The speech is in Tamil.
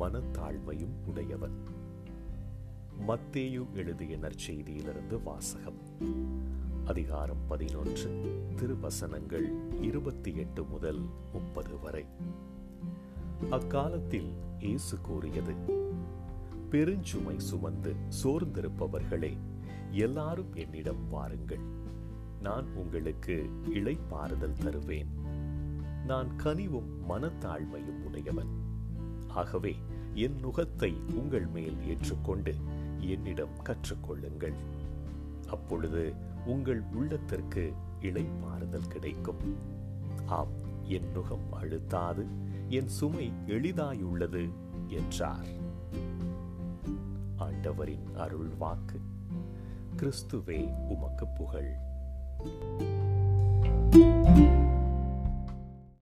மனத்தாழ்மையும் உடையவன். மத்தேயு எழுதிய நற்செய்தியிலிருந்து வாசகம். அதிகாரம் பதினொன்று திருவசனங்கள் இருபத்தி எட்டு முதல் முப்பது வரை. அக்காலத்தில் இயேசு கூறியது பெருஞ்சுமை சுமந்து சோர்ந்திருப்பவர்களே எல்லாரும் என்னிடம் வாருங்கள். நான் உங்களுக்கு இளைப்பாறுதல் தருவேன். நான் கனிவும் மனத்தாழ்மையும் உடையவன். ஆகவே என் நுகத்தை உங்கள் மேல் ஏற்றுக்கொண்டு என்னிடம் கற்றுக்கொள்ளுங்கள். அப்பொழுது உங்கள் உள்ளத்திற்கு இளைப்பாறுதல் கிடைக்கும். ஆம் என் நுகம் அழுத்தாது என் சுமை எளிதாயுள்ளது என்றார். ஆண்டவரின் அருள் வாக்கு கிறிஸ்துவே உமக்கு புகழ்.